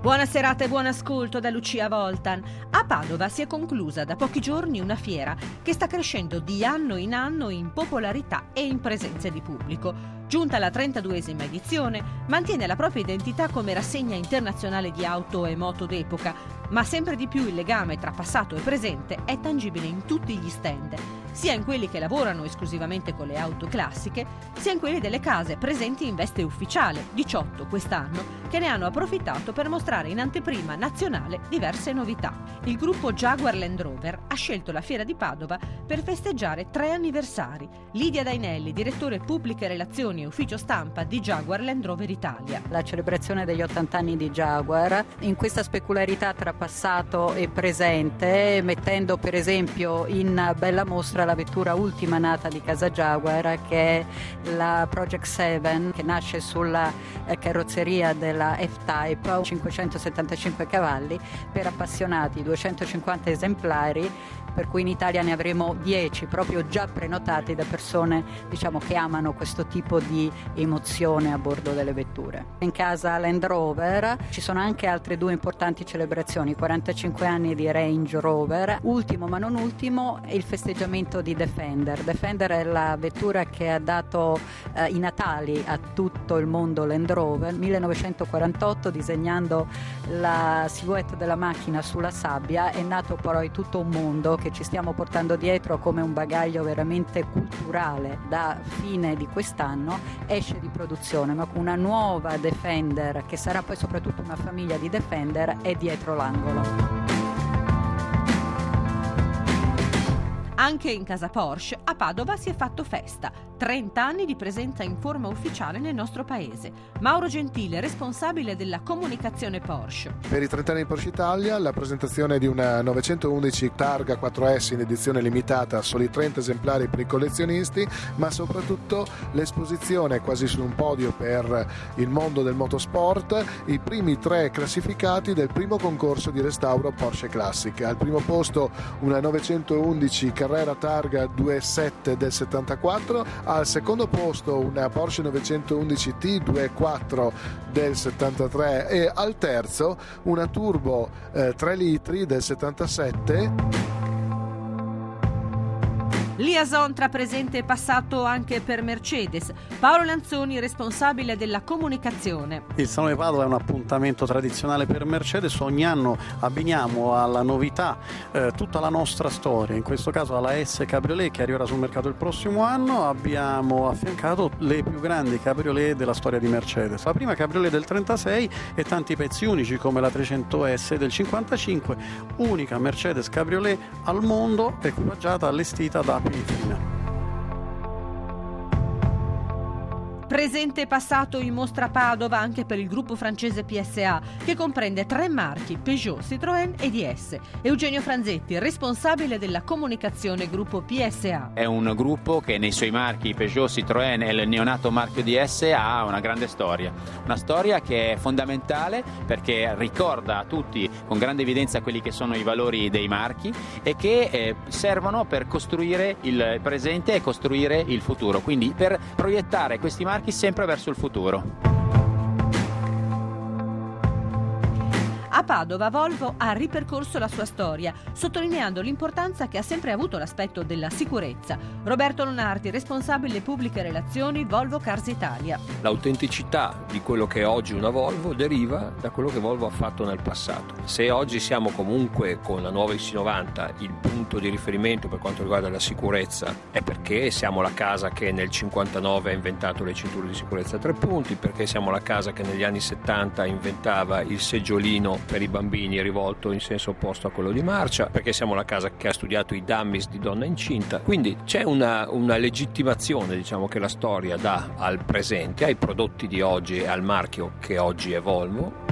Buona serata e buon ascolto da Lucia Voltan. A Padova si è conclusa da pochi giorni una fiera che sta crescendo di anno in anno in popolarità e in presenze di pubblico. Giunta alla 32esima edizione, mantiene la propria identità come rassegna internazionale di auto e moto d'epoca, ma sempre di più il legame tra passato e presente è tangibile in tutti gli stand sia in quelli che lavorano esclusivamente con le auto classiche, sia in quelli delle case presenti in veste ufficiale, 18 quest'anno, che ne hanno approfittato per mostrare in anteprima nazionale diverse novità. Il gruppo Jaguar Land Rover ha scelto la fiera di Padova per festeggiare tre anniversari. Lidia Dainelli, direttore pubbliche relazioni e ufficio stampa di Jaguar Land Rover Italia. La celebrazione degli 80 anni di Jaguar, in questa specularità tra passato e presente, mettendo per esempio in bella mostra la vettura ultima nata di casa Jaguar che è la Project 7 che nasce sulla eh, carrozzeria della F-Type 575 cavalli per appassionati 250 esemplari per cui in Italia ne avremo 10 proprio già prenotati da persone diciamo, che amano questo tipo di emozione a bordo delle vetture. In casa Land Rover ci sono anche altre due importanti celebrazioni, 45 anni di Range Rover, ultimo ma non ultimo è il festeggiamento di Defender. Defender è la vettura che ha dato eh, i natali a tutto il mondo Land Rover, 1948 disegnando la silhouette della macchina sulla sabbia è nato poi tutto un mondo che ci stiamo portando dietro come un bagaglio veramente culturale da fine di quest'anno esce di produzione, ma una nuova Defender che sarà poi soprattutto una famiglia di Defender è dietro l'angolo. Anche in casa Porsche a Padova si è fatto festa. 30 anni di presenza in forma ufficiale nel nostro paese. Mauro Gentile, responsabile della comunicazione Porsche. Per i 30 anni di Porsche Italia la presentazione di una 911 Targa 4S in edizione limitata, soli 30 esemplari per i collezionisti, ma soprattutto l'esposizione quasi su un podio per il mondo del motorsport, i primi tre classificati del primo concorso di restauro Porsche Classic. Al primo posto una 911 Carrera Carrera Targa 2.7 del 74, al secondo posto una Porsche 911T 2.4 del 73 e al terzo una Turbo eh, 3 litri del 77 Liaison tra presente e passato anche per Mercedes. Paolo Lanzoni, responsabile della comunicazione. Il Salone Padova è un appuntamento tradizionale per Mercedes. Ogni anno abbiniamo alla novità eh, tutta la nostra storia. In questo caso alla S Cabriolet che arriverà sul mercato il prossimo anno. Abbiamo affiancato le più grandi cabriolet della storia di Mercedes. La prima cabriolet del 36 e tanti pezzi unici come la 300S del 55, unica Mercedes Cabriolet al mondo equipaggiata allestita da Divina. Presente e passato in mostra Padova anche per il gruppo francese PSA, che comprende tre marchi, Peugeot, Citroën e DS. Eugenio Franzetti, responsabile della comunicazione gruppo PSA. È un gruppo che nei suoi marchi Peugeot, Citroën e il neonato marchio DS ha una grande storia. Una storia che è fondamentale perché ricorda a tutti con grande evidenza quelli che sono i valori dei marchi e che eh, servono per costruire il presente e costruire il futuro. Quindi per proiettare questi marchi marchi sempre verso il futuro. A Padova Volvo ha ripercorso la sua storia, sottolineando l'importanza che ha sempre avuto l'aspetto della sicurezza. Roberto Lonardi, responsabile pubbliche relazioni Volvo Cars Italia. L'autenticità di quello che è oggi una Volvo deriva da quello che Volvo ha fatto nel passato. Se oggi siamo comunque con la nuova XC90 il punto di riferimento per quanto riguarda la sicurezza è perché siamo la casa che nel 59 ha inventato le cinture di sicurezza a tre punti, perché siamo la casa che negli anni 70 inventava il seggiolino per i bambini rivolto in senso opposto a quello di marcia, perché siamo la casa che ha studiato i dummies di donna incinta. Quindi c'è una, una legittimazione diciamo, che la storia dà al presente, ai prodotti di oggi e al marchio che oggi è Volvo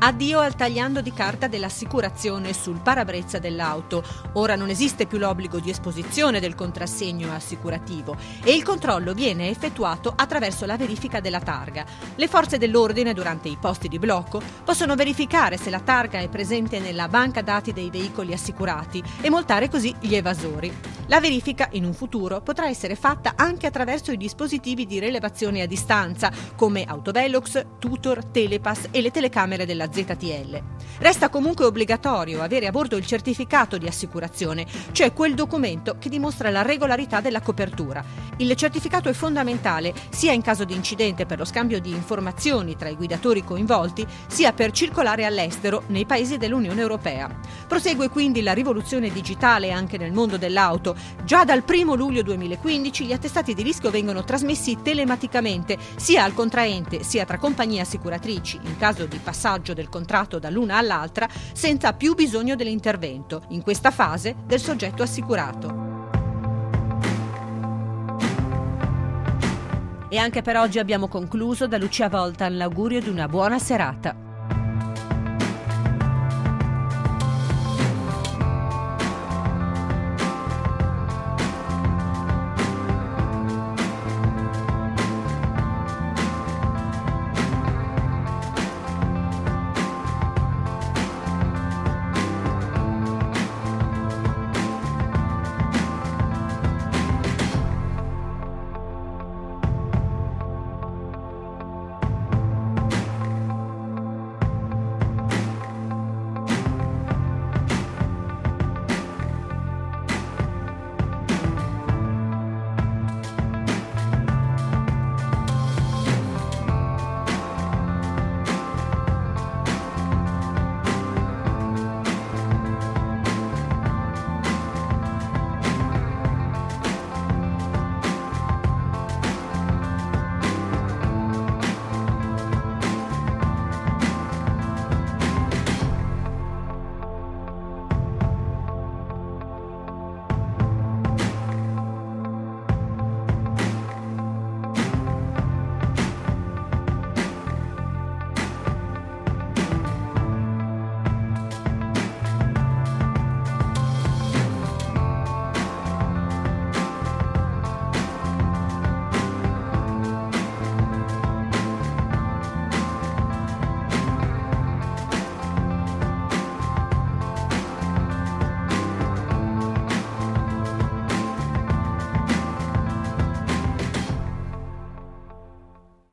Addio al tagliando di carta dell'assicurazione sul parabrezza dell'auto. Ora non esiste più l'obbligo di esposizione del contrassegno assicurativo e il controllo viene effettuato attraverso la verifica della targa. Le forze dell'ordine durante i posti di blocco possono verificare se la targa è presente nella banca dati dei veicoli assicurati e multare così gli evasori. La verifica in un futuro potrà essere fatta anche attraverso i dispositivi di rilevazione a distanza come Autovelox, Tutor, Telepass e le telecamere della ZTL. Resta comunque obbligatorio avere a bordo il certificato di assicurazione, cioè quel documento che dimostra la regolarità della copertura. Il certificato è fondamentale sia in caso di incidente per lo scambio di informazioni tra i guidatori coinvolti, sia per circolare all'estero nei paesi dell'Unione Europea. Prosegue quindi la rivoluzione digitale anche nel mondo dell'auto. Già dal 1 luglio 2015 gli attestati di rischio vengono trasmessi telematicamente sia al contraente sia tra compagnie assicuratrici in caso di passaggio del contratto dall'una all'altra senza più bisogno dell'intervento, in questa fase, del soggetto assicurato. E anche per oggi abbiamo concluso da Lucia Volta l'augurio di una buona serata.